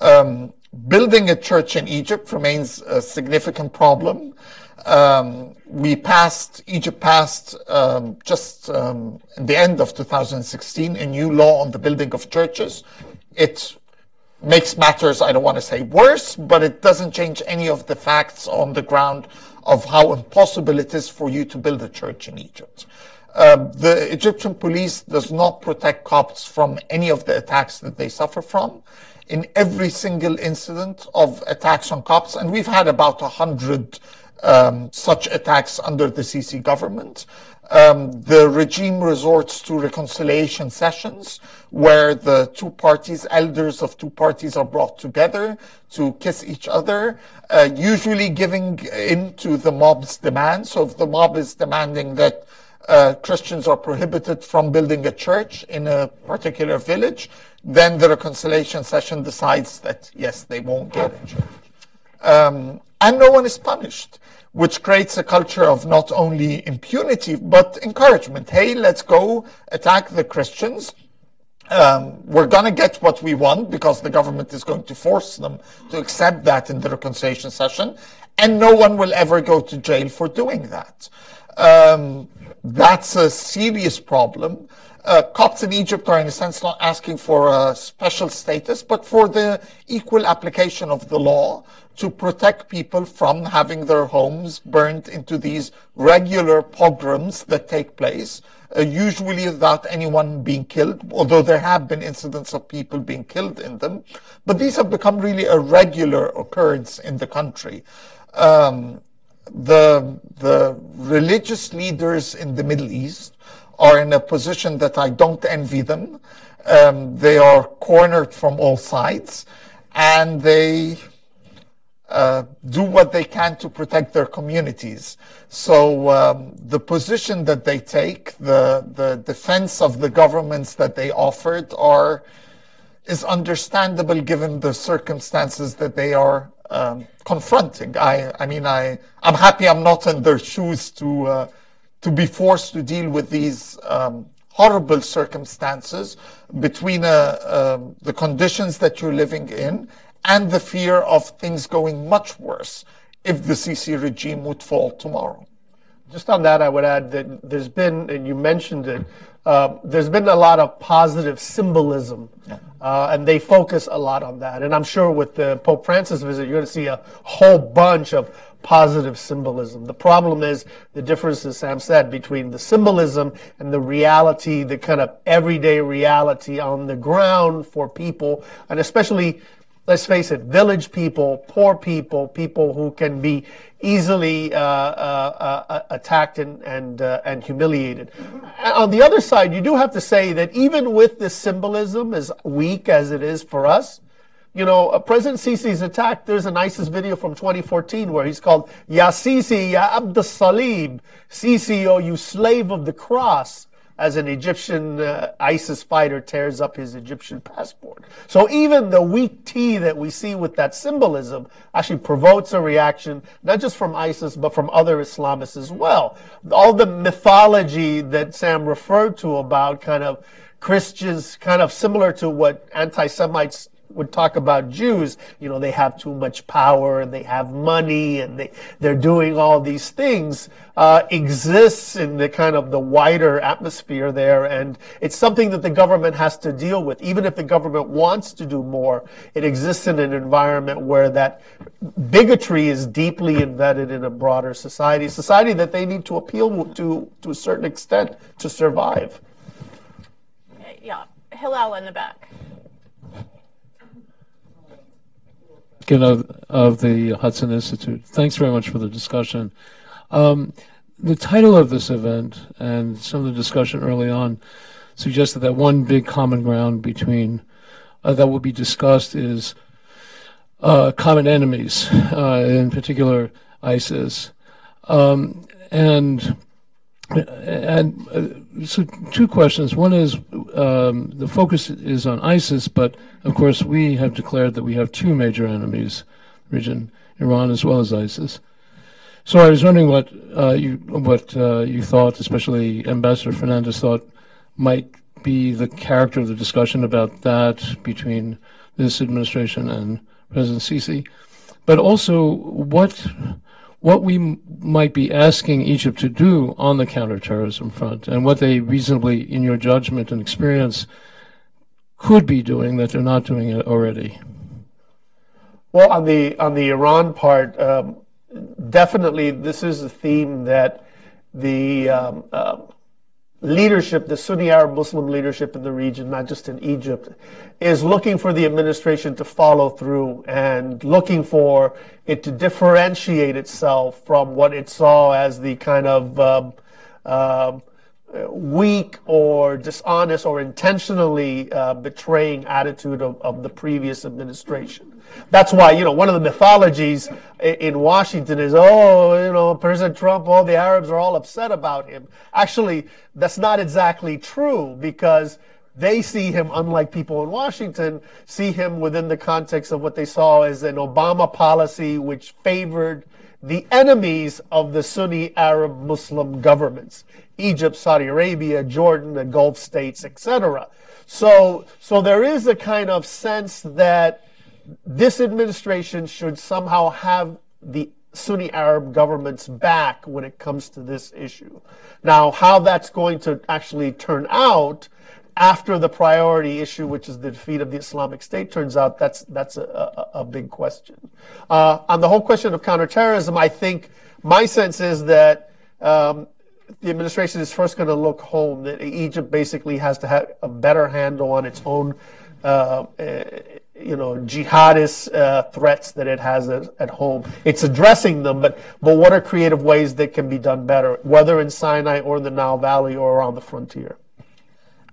Um, building a church in Egypt remains a significant problem. Um, we passed, Egypt passed um, just um, the end of 2016 a new law on the building of churches. It makes matters, I don't want to say worse, but it doesn't change any of the facts on the ground of how impossible it is for you to build a church in Egypt. Um, the Egyptian police does not protect Copts from any of the attacks that they suffer from. In every single incident of attacks on Copts, and we've had about a hundred um, such attacks under the Sisi government. Um, the regime resorts to reconciliation sessions where the two parties, elders of two parties are brought together to kiss each other, uh, usually giving in to the mob's demands. So if the mob is demanding that uh, Christians are prohibited from building a church in a particular village, then the reconciliation session decides that yes, they won't get a church. Um, and no one is punished which creates a culture of not only impunity but encouragement. Hey, let's go attack the Christians. Um, we're going to get what we want because the government is going to force them to accept that in the reconciliation session, and no one will ever go to jail for doing that. Um, that's a serious problem. Uh, Copts in Egypt are, in a sense, not asking for a special status, but for the equal application of the law to protect people from having their homes burned into these regular pogroms that take place, uh, usually without anyone being killed, although there have been incidents of people being killed in them. But these have become really a regular occurrence in the country. Um, the, the religious leaders in the Middle East are in a position that I don't envy them. Um, they are cornered from all sides and they uh, do what they can to protect their communities. So um, the position that they take, the the defense of the governments that they offered, are is understandable given the circumstances that they are um, confronting. I I mean I I'm happy I'm not in their shoes to uh, to be forced to deal with these. Um, horrible circumstances between uh, uh, the conditions that you're living in and the fear of things going much worse if the Sisi regime would fall tomorrow. Just on that, I would add that there's been, and you mentioned it, uh, there's been a lot of positive symbolism, uh, and they focus a lot on that. And I'm sure with the Pope Francis visit, you're going to see a whole bunch of positive symbolism. The problem is the difference, as Sam said, between the symbolism and the reality, the kind of everyday reality on the ground for people, and especially let's face it, village people, poor people, people who can be easily uh, uh, uh, attacked and and, uh, and humiliated. On the other side, you do have to say that even with this symbolism, as weak as it is for us, you know, uh, President Sisi's attack, there's an ISIS video from 2014 where he's called Ya Sisi, Ya Abd Salib, Sisi, you slave of the cross as an Egyptian uh, ISIS fighter tears up his Egyptian passport. So even the weak tea that we see with that symbolism actually provokes a reaction, not just from ISIS, but from other Islamists as well. All the mythology that Sam referred to about kind of Christians, kind of similar to what anti-Semites would talk about Jews, you know, they have too much power and they have money and they, they're doing all these things, uh, exists in the kind of the wider atmosphere there. And it's something that the government has to deal with. Even if the government wants to do more, it exists in an environment where that bigotry is deeply embedded in a broader society, society that they need to appeal to, to a certain extent to survive. Yeah. Hillel in the back. Of, the Hudson Institute. Thanks very much for the discussion. Um, the title of this event and some of the discussion early on suggested that one big common ground between uh, that will be discussed is uh, common enemies, uh, in particular ISIS, um, and and uh, so two questions. One is um, the focus is on ISIS, but of course we have declared that we have two major enemies, region Iran as well as ISIS. So I was wondering what uh, you what uh, you thought, especially Ambassador Fernandez thought might be the character of the discussion about that between this administration and President Sisi, but also what what we m- might be asking Egypt to do on the counterterrorism front and what they reasonably, in your judgment and experience, could be doing that they're not doing it already? Well, on the on the Iran part, um, definitely this is a theme that the um, uh, leadership, the Sunni Arab Muslim leadership in the region, not just in Egypt, is looking for the administration to follow through and looking for it to differentiate itself from what it saw as the kind of um, um weak or dishonest or intentionally uh, betraying attitude of, of the previous administration. That's why, you know, one of the mythologies in Washington is, oh, you know, President Trump, all the Arabs are all upset about him. Actually, that's not exactly true because they see him, unlike people in Washington, see him within the context of what they saw as an Obama policy which favored the enemies of the Sunni Arab Muslim governments. Egypt, Saudi Arabia, Jordan, the Gulf states, etc. So, so there is a kind of sense that this administration should somehow have the Sunni Arab governments back when it comes to this issue. Now, how that's going to actually turn out after the priority issue, which is the defeat of the Islamic State, turns out that's that's a, a, a big question. Uh, on the whole question of counterterrorism, I think my sense is that um, the administration is first going to look home. That Egypt basically has to have a better handle on its own, uh, you know, jihadist uh, threats that it has at, at, home. It's addressing them, but but what are creative ways that can be done better, whether in Sinai or in the Nile Valley or around the frontier?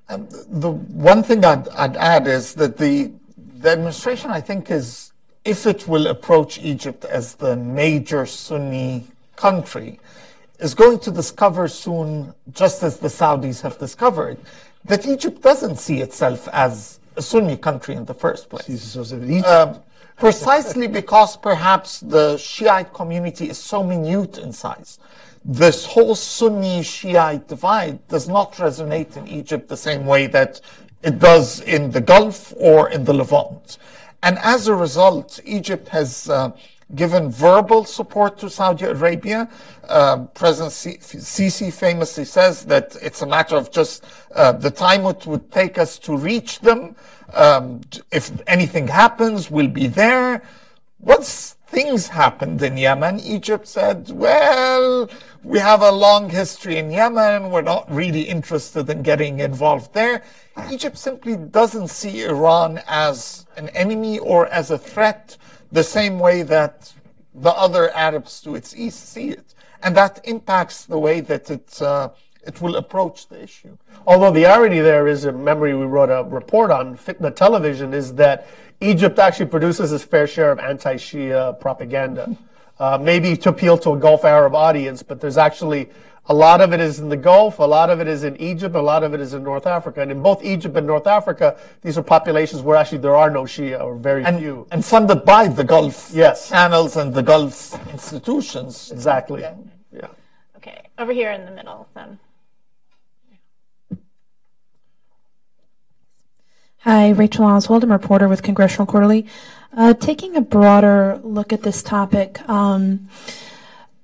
Um, the one thing I'd, I'd add is that the the administration, I think, is if it will approach Egypt as the major Sunni country, is going to discover soon, just as the Saudis have discovered, that Egypt doesn't see itself as a Sunni country in the first place. Um, precisely because perhaps the Shiite community is so minute in size. This whole Sunni Shiite divide does not resonate in Egypt the same way that it does in the Gulf or in the Levant. And as a result, Egypt has uh, given verbal support to Saudi Arabia. Uh, President Sisi famously says that it's a matter of just uh, the time it would take us to reach them. Um, if anything happens, we'll be there. Once things happened in Yemen, Egypt said, well, we have a long history in Yemen. We're not really interested in getting involved there. Egypt simply doesn't see Iran as an enemy or as a threat the same way that the other Arabs to its east see it. And that impacts the way that it, uh, it will approach the issue. Although the irony there is a MEMRI we wrote a report on Fitna television is that Egypt actually produces its fair share of anti-Shia propaganda. Uh, maybe to appeal to a Gulf Arab audience, but there's actually a lot of it is in the Gulf, a lot of it is in Egypt, a lot of it is in North Africa. And in both Egypt and North Africa, these are populations where actually there are no Shia or very and, few. And funded by the Gulf yes. channels and the Gulf institutions. Exactly. Yeah. yeah. Okay, over here in the middle then. Hi, Rachel Oswald. I'm a reporter with Congressional Quarterly. Uh, taking a broader look at this topic, um,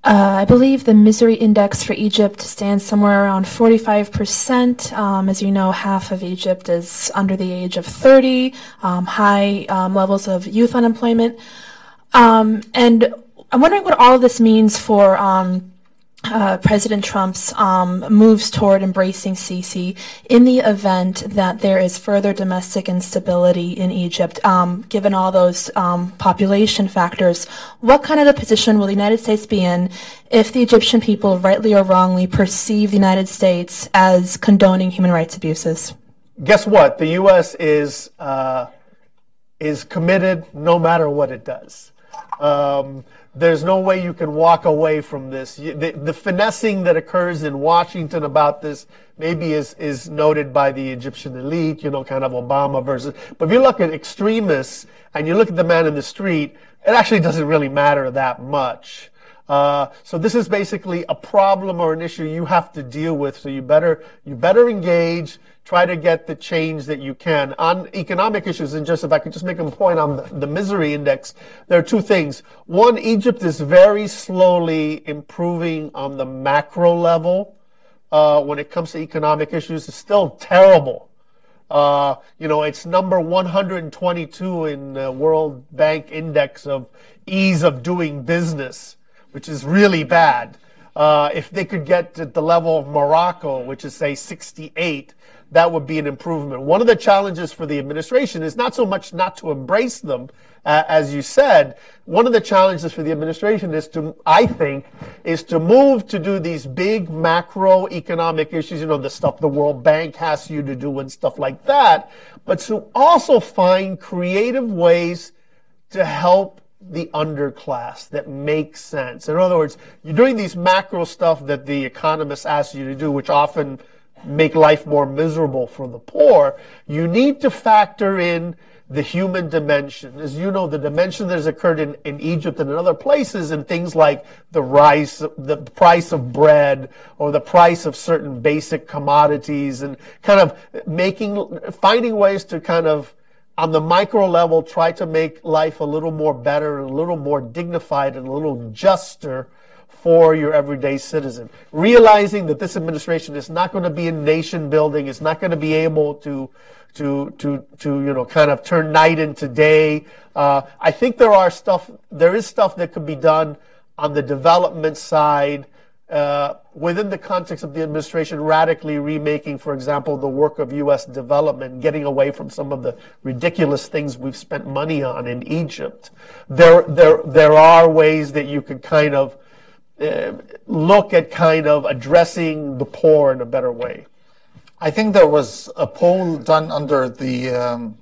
uh, I believe the misery index for Egypt stands somewhere around 45%. Um, as you know, half of Egypt is under the age of 30, um, high um, levels of youth unemployment. Um, and I'm wondering what all of this means for um, uh, President Trump's um, moves toward embracing Sisi in the event that there is further domestic instability in Egypt, um, given all those um, population factors, what kind of a position will the United States be in if the Egyptian people, rightly or wrongly, perceive the United States as condoning human rights abuses? Guess what? The U.S. is uh, is committed no matter what it does. There's no way you can walk away from this. The, the, finessing that occurs in Washington about this maybe is, is noted by the Egyptian elite, you know, kind of Obama versus. But if you look at extremists and you look at the man in the street, it actually doesn't really matter that much. Uh, so this is basically a problem or an issue you have to deal with. So you better you better engage try to get the change that you can. On economic issues, and just if I could just make a point on the, the misery index, there are two things. One, Egypt is very slowly improving on the macro level. Uh, when it comes to economic issues, it's still terrible. Uh, you know, it's number 122 in the World Bank Index of Ease of Doing Business, which is really bad. Uh, if they could get to the level of Morocco, which is say 68, that would be an improvement. One of the challenges for the administration is not so much not to embrace them, uh, as you said. One of the challenges for the administration is to, I think, is to move to do these big macroeconomic issues, you know, the stuff the World Bank has you to do and stuff like that, but to also find creative ways to help the underclass that makes sense. In other words, you're doing these macro stuff that the economists ask you to do, which often make life more miserable for the poor. You need to factor in the human dimension. As you know, the dimension that has occurred in, in Egypt and in other places and things like the rise, the price of bread or the price of certain basic commodities and kind of making, finding ways to kind of on the micro level, try to make life a little more better a little more dignified and a little juster for your everyday citizen. Realizing that this administration is not going to be in nation building, it's not going to be able to to to to you know kind of turn night into day. Uh, I think there are stuff there is stuff that could be done on the development side uh, within the context of the administration radically remaking, for example, the work of U.S. development, getting away from some of the ridiculous things we've spent money on in Egypt. There, there, there are ways that you could kind of uh, look at kind of addressing the poor in a better way. I think there was a poll done under the um,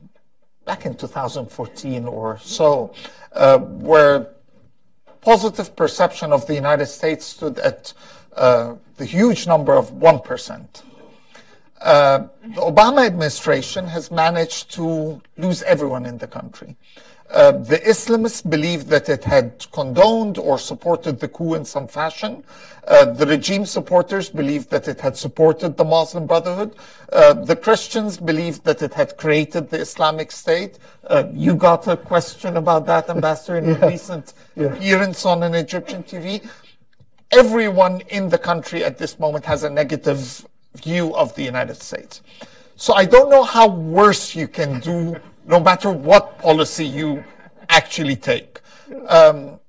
back in 2014 or so, uh, where positive perception of the United States stood at uh, the huge number of 1%. Uh, the Obama administration has managed to lose everyone in the country. Uh, the Islamists believed that it had condoned or supported the coup in some fashion. Uh, the regime supporters believed that it had supported the Muslim Brotherhood. Uh, the Christians believed that it had created the Islamic State. Uh, you got a question about that, Ambassador, in yeah. a recent yeah. appearance on an Egyptian TV. Everyone in the country at this moment has a negative view of the United States. So I don't know how worse you can do no matter what policy you actually take. Um,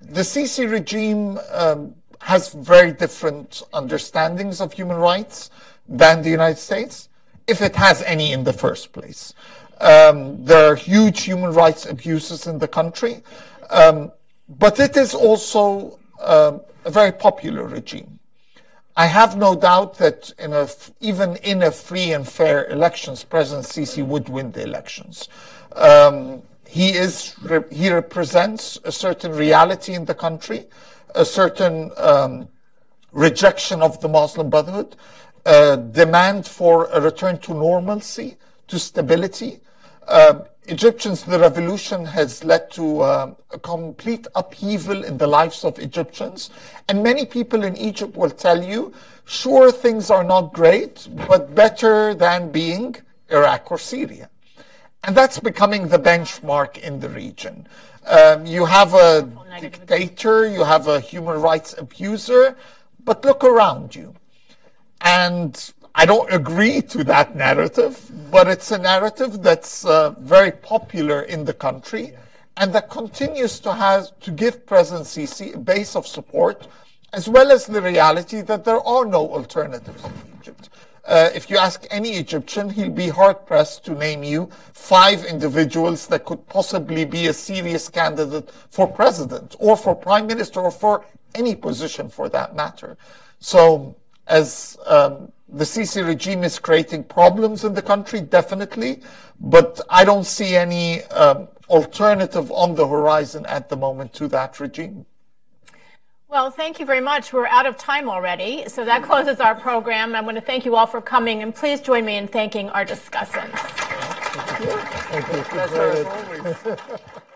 the Sisi regime um, has very different understandings of human rights than the United States, if it has any in the first place. Um, there are huge human rights abuses in the country, um, but it is also uh, a very popular regime. I have no doubt that in a, even in a free and fair elections, President Sisi would win the elections. Um, he is he represents a certain reality in the country, a certain um, rejection of the Muslim Brotherhood, a demand for a return to normalcy, to stability. Um, Egyptians, the revolution has led to uh, a complete upheaval in the lives of Egyptians. And many people in Egypt will tell you, sure, things are not great, but better than being Iraq or Syria. And that's becoming the benchmark in the region. Um, you have a dictator, you have a human rights abuser, but look around you. And I don't agree to that narrative, but it's a narrative that's uh, very popular in the country and that continues to have to give President Sisi a base of support, as well as the reality that there are no alternatives in Egypt. Uh, if you ask any Egyptian, he'll be hard pressed to name you five individuals that could possibly be a serious candidate for president or for prime minister or for any position for that matter. So, as um, the Sisi regime is creating problems in the country, definitely, but I don't see any um, alternative on the horizon at the moment to that regime. Well, thank you very much. We're out of time already, so that closes our program. I want to thank you all for coming, and please join me in thanking our discussants. Thank you. Thank you.